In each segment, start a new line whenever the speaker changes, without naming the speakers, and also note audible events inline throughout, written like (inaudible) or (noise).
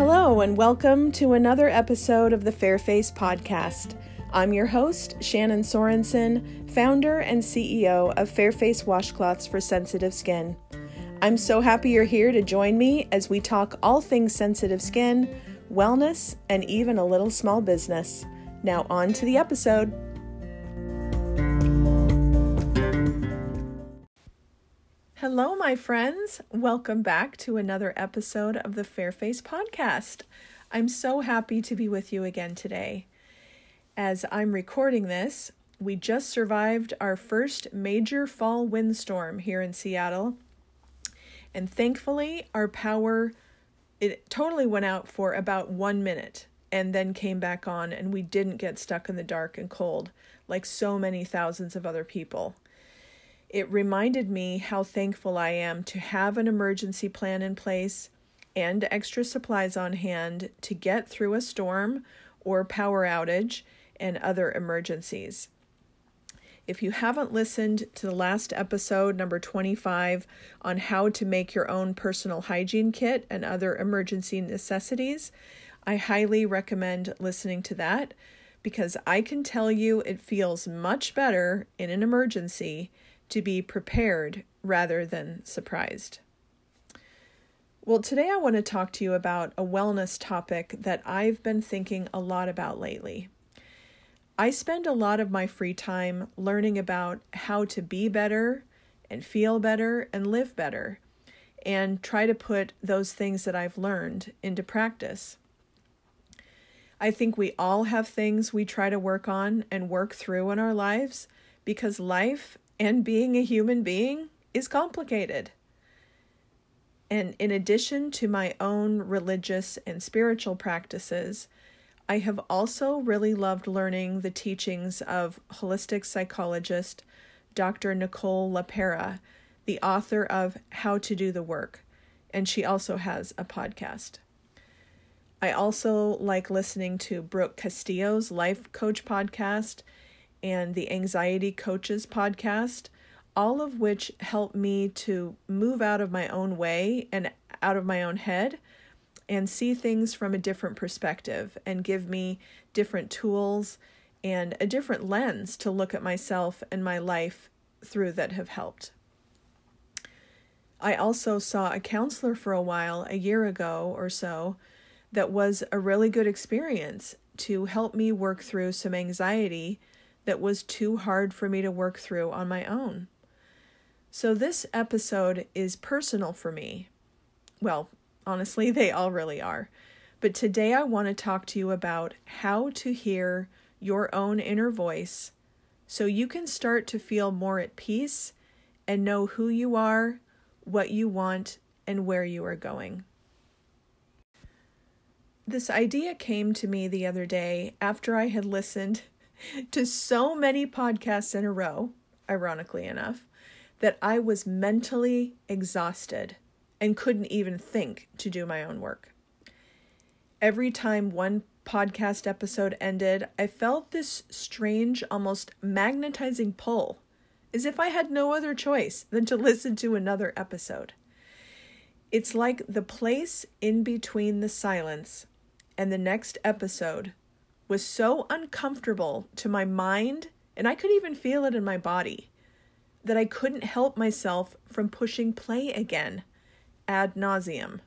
Hello, and welcome to another episode of the Fairface Podcast. I'm your host, Shannon Sorensen, founder and CEO of Fairface Washcloths for Sensitive Skin. I'm so happy you're here to join me as we talk all things sensitive skin, wellness, and even a little small business. Now, on to the episode. Hello, my friends. Welcome back to another episode of the Fairface Podcast. I'm so happy to be with you again today. As I'm recording this, we just survived our first major fall windstorm here in Seattle. And thankfully, our power it totally went out for about 1 minute and then came back on and we didn't get stuck in the dark and cold like so many thousands of other people. It reminded me how thankful I am to have an emergency plan in place and extra supplies on hand to get through a storm or power outage and other emergencies. If you haven't listened to the last episode, number 25, on how to make your own personal hygiene kit and other emergency necessities, I highly recommend listening to that because I can tell you it feels much better in an emergency to be prepared rather than surprised. Well, today I want to talk to you about a wellness topic that I've been thinking a lot about lately. I spend a lot of my free time learning about how to be better and feel better and live better, and try to put those things that I've learned into practice. I think we all have things we try to work on and work through in our lives because life and being a human being is complicated. And in addition to my own religious and spiritual practices, I have also really loved learning the teachings of holistic psychologist Dr. Nicole LePera, the author of How to Do the Work, and she also has a podcast. I also like listening to Brooke Castillo's Life Coach podcast and the Anxiety Coaches podcast, all of which help me to move out of my own way and out of my own head and see things from a different perspective and give me different tools and a different lens to look at myself and my life through that have helped. I also saw a counselor for a while, a year ago or so, that was a really good experience to help me work through some anxiety that was too hard for me to work through on my own. So, this episode is personal for me. Well, honestly, they all really are. But today I want to talk to you about how to hear your own inner voice so you can start to feel more at peace and know who you are, what you want, and where you are going. This idea came to me the other day after I had listened (laughs) to so many podcasts in a row, ironically enough, that I was mentally exhausted and couldn't even think to do my own work. Every time one podcast episode ended, I felt this strange, almost magnetizing pull, as if I had no other choice than to (laughs) listen to another episode. It's like the place in between the silence and the next episode was so uncomfortable to my mind, and I could even feel it in my body, that I couldn't help myself from pushing play again ad nauseum.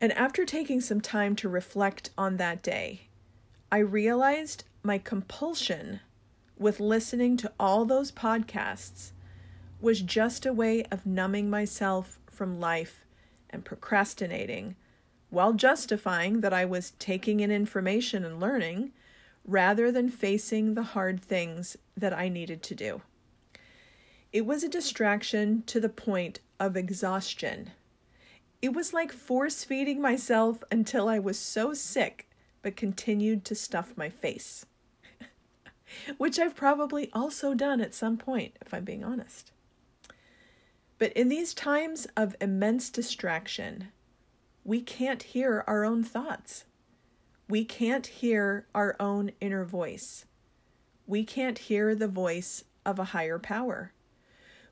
And after taking some time to reflect on that day, I realized my compulsion with listening to all those podcasts was just a way of numbing myself from life and procrastinating while justifying that I was taking in information and learning rather than facing the hard things that I needed to do. It was a distraction to the point of exhaustion. It was like force feeding myself until I was so sick, but continued to stuff my face. (laughs) Which I've probably also done at some point, if I'm being honest. But in these times of immense distraction, we can't hear our own thoughts. We can't hear our own inner voice. We can't hear the voice of a higher power.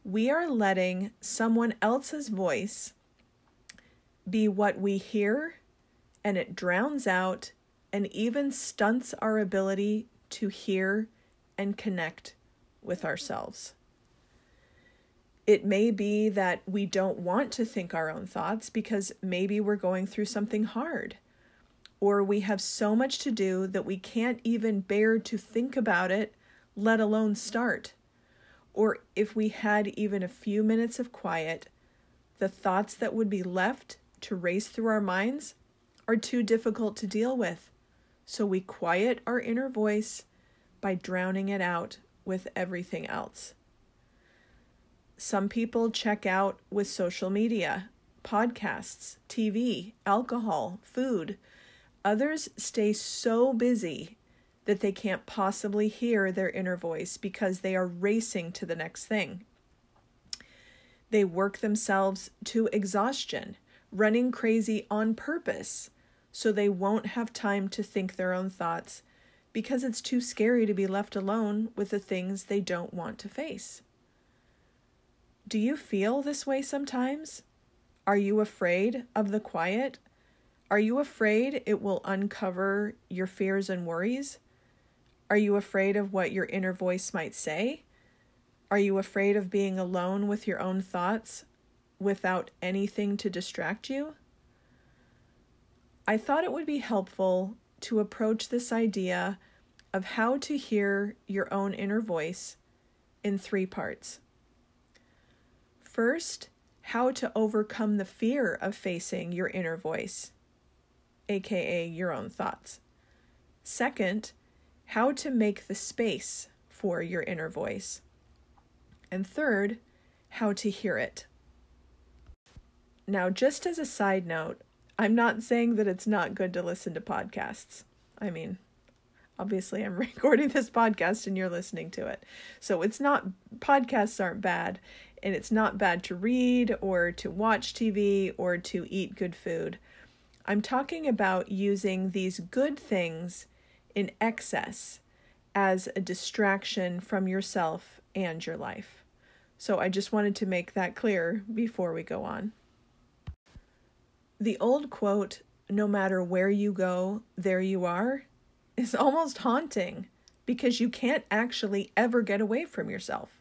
We are letting someone else's voice be what we hear, and it drowns out and even stunts our ability to hear and connect with ourselves. It may be that we don't want to think our own thoughts because maybe we're going through something hard, or we have so much to do that we can't even bear to think about it, let alone start. Or if we had even a few minutes of quiet, the thoughts that would be left to race through our minds are too difficult to deal with. So we quiet our inner voice by drowning it out with everything else. Some people check out with social media, podcasts, TV, alcohol, food. Others stay so busy that they can't possibly hear their inner voice because they are racing to the next thing. They work themselves to exhaustion, running crazy on purpose so they won't have time to think their own thoughts because it's too scary to be left alone with the things they don't want to face. Do you feel this way sometimes? Are you afraid of the quiet? Are you afraid it will uncover your fears and worries? Are you afraid of what your inner voice might say? Are you afraid of being alone with your own thoughts without anything to distract you? I thought it would be helpful to approach this idea of how to hear your own inner voice in three parts. First, how to overcome the fear of facing your inner voice, aka your own thoughts. Second, how to make the space for your inner voice. And third, how to hear it. Now, just as a side note, I'm not saying that it's not good to listen to podcasts. I mean, obviously, I'm (laughs) recording this podcast and you're listening to it. So it's not, podcasts aren't bad and it's not bad to read or to watch TV or to eat good food. I'm talking about using these good things in excess as a distraction from yourself and your life. So I just wanted to make that clear before we go on. The old quote, no matter where you go, there you are, is almost haunting because you can't actually ever get away from yourself.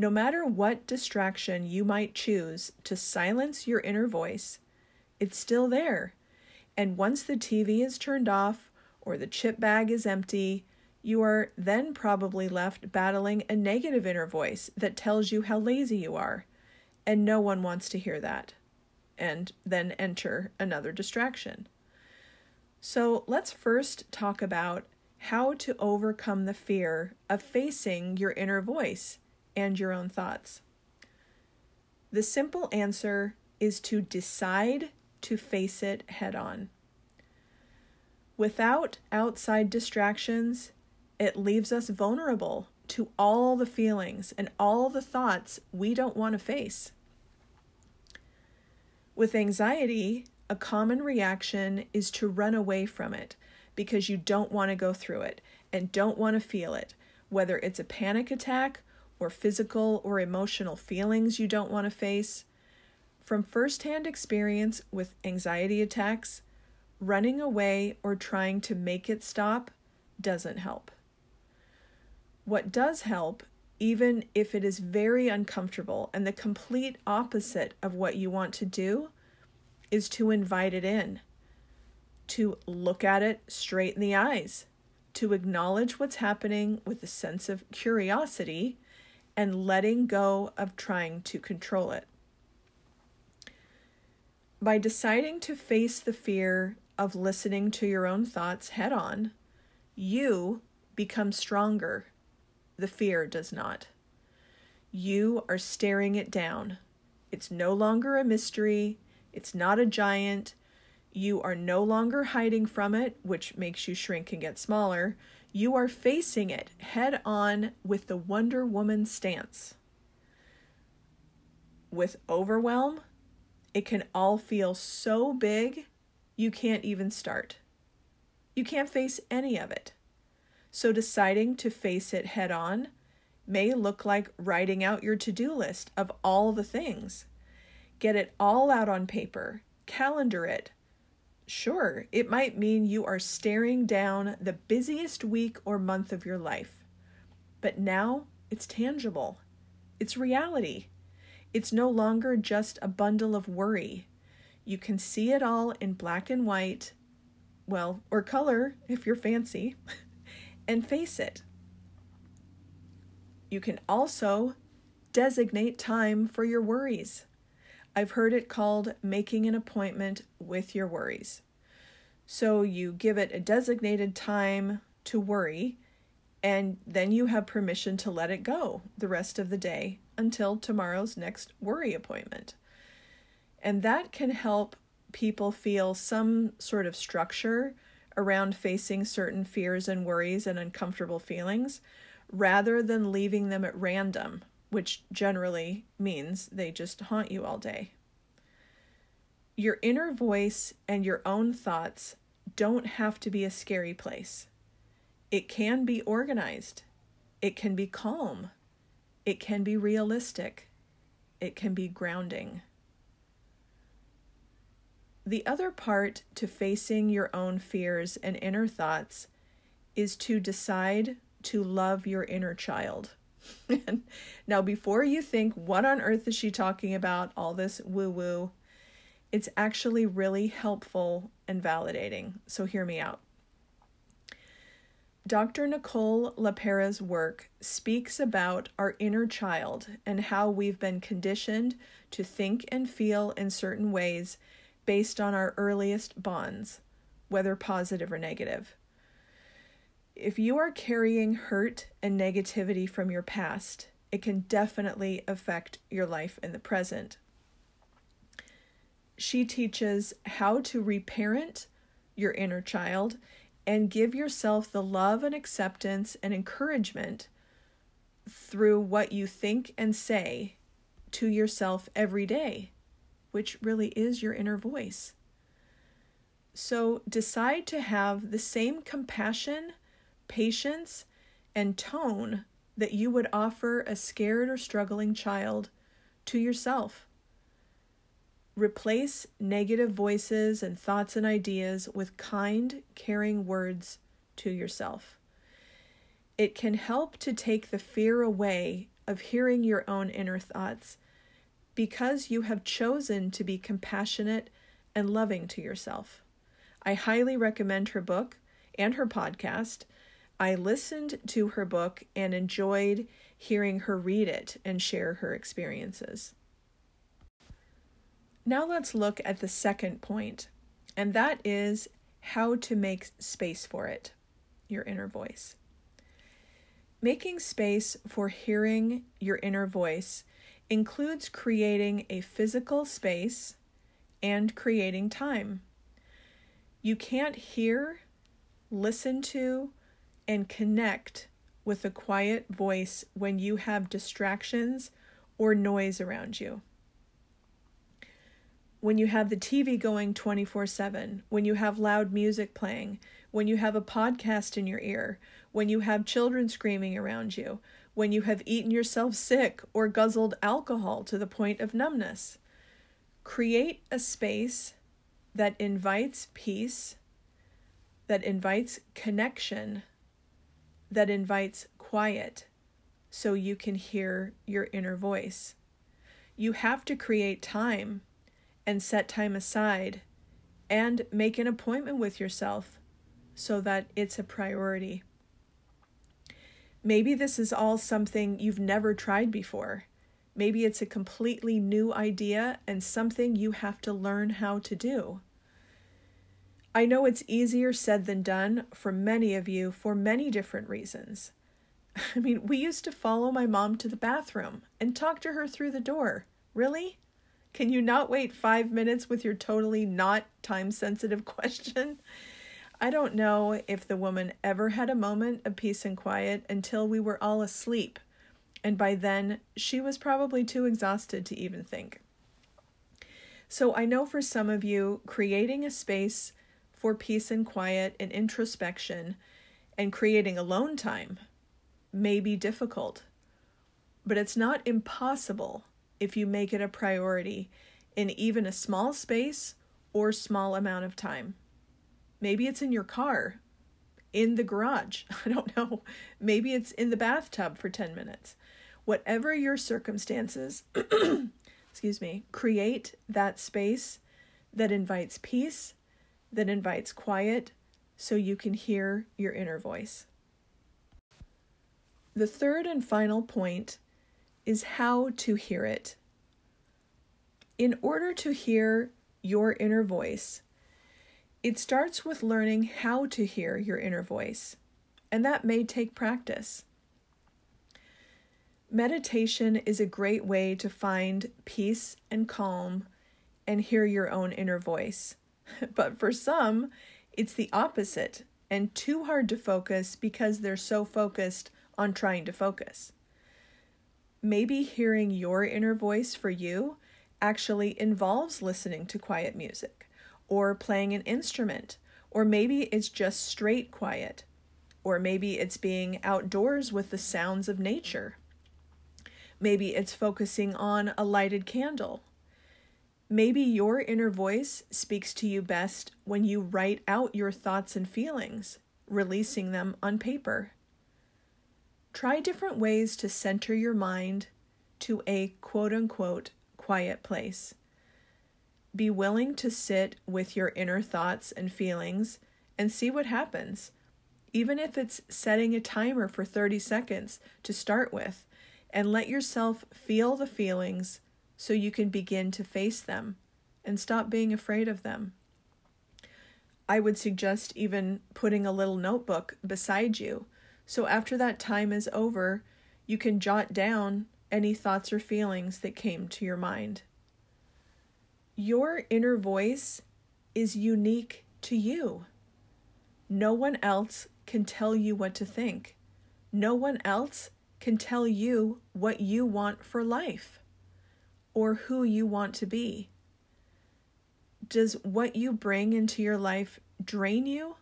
No matter what distraction you might choose to silence your inner voice, it's still there. And once the TV is turned off or the chip bag is empty, you are then probably left battling a negative inner voice that tells you how lazy you are. And no one wants to hear that. And then enter another distraction. So let's first talk about how to overcome the fear of facing your inner voice and your own thoughts? The simple answer is to decide to face it head on. Without outside distractions, it leaves us vulnerable to all the feelings and all the thoughts we don't want to face. With anxiety, a common reaction is to run away from it because you don't want to go through it and don't want to feel it, whether it's a panic attack or physical or emotional feelings you don't want to face. From firsthand experience with anxiety attacks, running away or trying to make it stop doesn't help. What does help, even if it is very uncomfortable and the complete opposite of what you want to do, is to invite it in, to look at it straight in the eyes, to acknowledge what's happening with a sense of curiosity and letting go of trying to control it. By deciding to face the fear of listening to your own thoughts head on, you become stronger. The fear does not. You are staring it down. It's no longer a mystery. It's not a giant. You are no longer hiding from it, which makes you shrink and get smaller. You are facing it head on with the Wonder Woman stance. With overwhelm, it can all feel so big you can't even start. You can't face any of it. So, deciding to face it head on may look like writing out your to do list of all the things. Get it all out on paper calendar it. Sure, it might mean you are staring down the busiest week or month of your life. But now it's tangible. It's reality. It's no longer just a bundle of worry. You can see it all in black and white, well, or color if you're fancy, (laughs) and face it. You can also designate time for your worries. I've heard it called making an appointment with your worries. So you give it a designated time to worry, and then you have permission to let it go the rest of the day until tomorrow's next worry appointment. And that can help people feel some sort of structure around facing certain fears and worries and uncomfortable feelings rather than leaving them at random, which generally means they just haunt you all day. Your inner voice and your own thoughts don't have to be a scary place. It can be organized, it can be calm, it can be realistic, it can be grounding. The other part to facing your own fears and inner thoughts is to decide to love your inner child. (laughs) now, before you think, what on earth is she talking about? All this woo woo. It's actually really helpful and validating. So, hear me out. Dr. Nicole LePera's work speaks about our inner child and how we've been conditioned to think and feel in certain ways based on our earliest bonds, whether positive or negative. If you are carrying hurt and negativity from your past, it can definitely affect your life in the present. She teaches how to reparent your inner child and give yourself the love and acceptance and encouragement through what you think and say to yourself every day which really is your inner voice. So decide to have the same compassion, patience, and tone that you would offer a scared or struggling child to yourself. Replace negative voices and thoughts and ideas with kind, caring words to yourself. It can help to take the fear away of hearing your own inner thoughts because you have chosen to be compassionate and loving to yourself. I highly recommend her book and her podcast. I listened to her book and enjoyed hearing her read it and share her experiences. Now let's look at the second point, and that is how to make space for it, your inner voice. Making space for hearing your inner voice includes creating a physical space and creating time. You can't hear, listen to, and connect with a quiet voice when you have distractions or noise around you. When you have the TV going 24 7, when you have loud music playing, when you have a podcast in your ear, when you have children screaming around you, when you have eaten yourself sick or guzzled alcohol to the point of numbness. Create a space that invites peace, that invites connection, that invites quiet, so you can hear your inner voice. You have to create time and set time aside and make an appointment with yourself so that it's a priority. Maybe this is all something you've never tried before. Maybe it's a completely new idea and something you have to learn how to do. I know it's easier said than done for many of you for many different reasons. (laughs) I mean, we used to follow my mom to the bathroom and talk to her through the door. Really? Can you not wait five minutes with your totally not time sensitive (laughs) question? I don't know if the woman ever had a moment of peace and quiet until we were all asleep, and by then she was probably too exhausted to even think. So I know for some of you, creating a space for peace and quiet and introspection and creating alone time may be difficult, but it's not impossible if you make it a priority in even a small space or small amount of time. Maybe it's in your car, in the garage. (laughs) I don't know. Maybe it's in the bathtub for 10 minutes. Whatever your circumstances, (clears throat) excuse me, create that space that invites peace, that invites quiet, so you can hear your inner voice. The third and final point is how to hear it. In order to hear your inner voice, it starts with learning how to hear your inner voice, and that may take practice. Meditation is a great way to find peace and calm and hear your own inner voice. (laughs) But for some, it's the opposite and too hard to focus because they're so focused on trying to focus. Maybe hearing your inner voice for you actually involves listening to quiet music or playing an instrument, or maybe it's just straight quiet, or maybe it's being outdoors with the sounds of nature. Maybe it's focusing on a lighted candle. Maybe your inner voice speaks to you best when you write out your thoughts and feelings, releasing them on paper. Try different ways to center your mind to a quote unquote quiet place. Be willing to sit with your inner thoughts and feelings and see what happens, even if it's setting a timer for 30 seconds to start with, and let yourself feel the feelings so you can begin to face them and stop being afraid of them. I would suggest even putting a little notebook beside you so after that time is over, you can jot down any thoughts or feelings that came to your mind. Your inner voice is unique to you. No one else can tell you what to think. No one else can tell you what you want for life or who you want to be. Does what you bring into your life drain you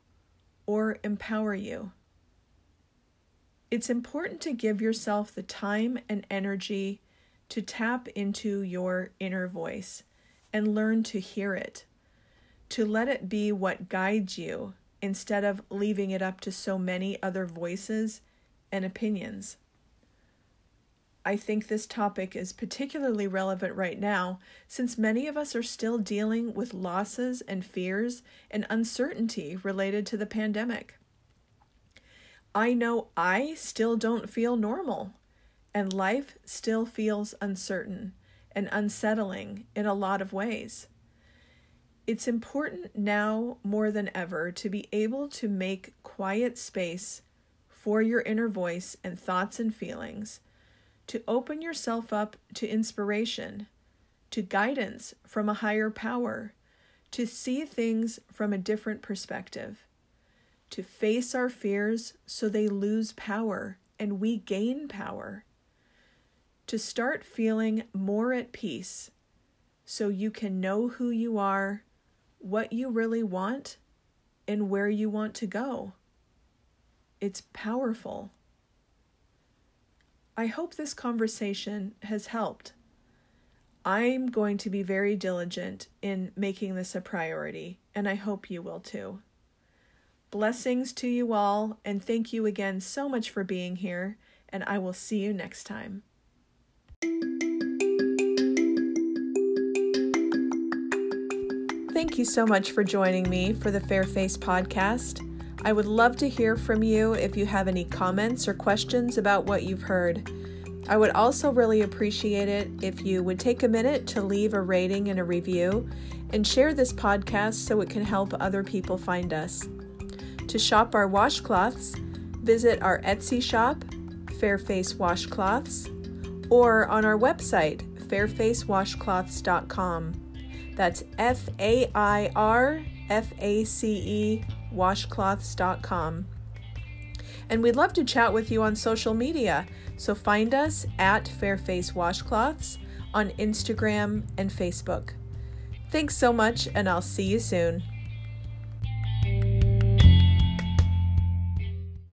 or empower you? It's important to give yourself the time and energy to tap into your inner voice and learn to hear it, to let it be what guides you instead of leaving it up to so many other voices and opinions. I think this topic is particularly relevant right now since many of us are still dealing with losses and fears and uncertainty related to the pandemic. I know I still don't feel normal, and life still feels uncertain and unsettling in a lot of ways. It's important now more than ever to be able to make quiet space for your inner voice and thoughts and feelings, to open yourself up to inspiration, to guidance from a higher power, to see things from a different perspective to face our fears so they lose power and we gain power, to start feeling more at peace so you can know who you are, what you really want, and where you want to go. It's powerful. I hope this conversation has helped. I'm going to be very diligent in making this a priority, and I hope you will too. Blessings to you all, and thank you again so much for being here, and I will see you next time. Thank you so much for joining me for the Fairface podcast. I would love to hear from you if you have any comments or questions about what you've heard. I would also really appreciate it if you would take a minute to leave a rating and a review and share this podcast so it can help other people find us. To shop our washcloths, visit our Etsy shop, Fairface Washcloths, or on our website, fairfacewashcloths.com. That's F A I R F A C E washcloths.com. And we'd love to chat with you on social media, so find us at Fairface Washcloths on Instagram and Facebook. Thanks so much, and I'll see you soon.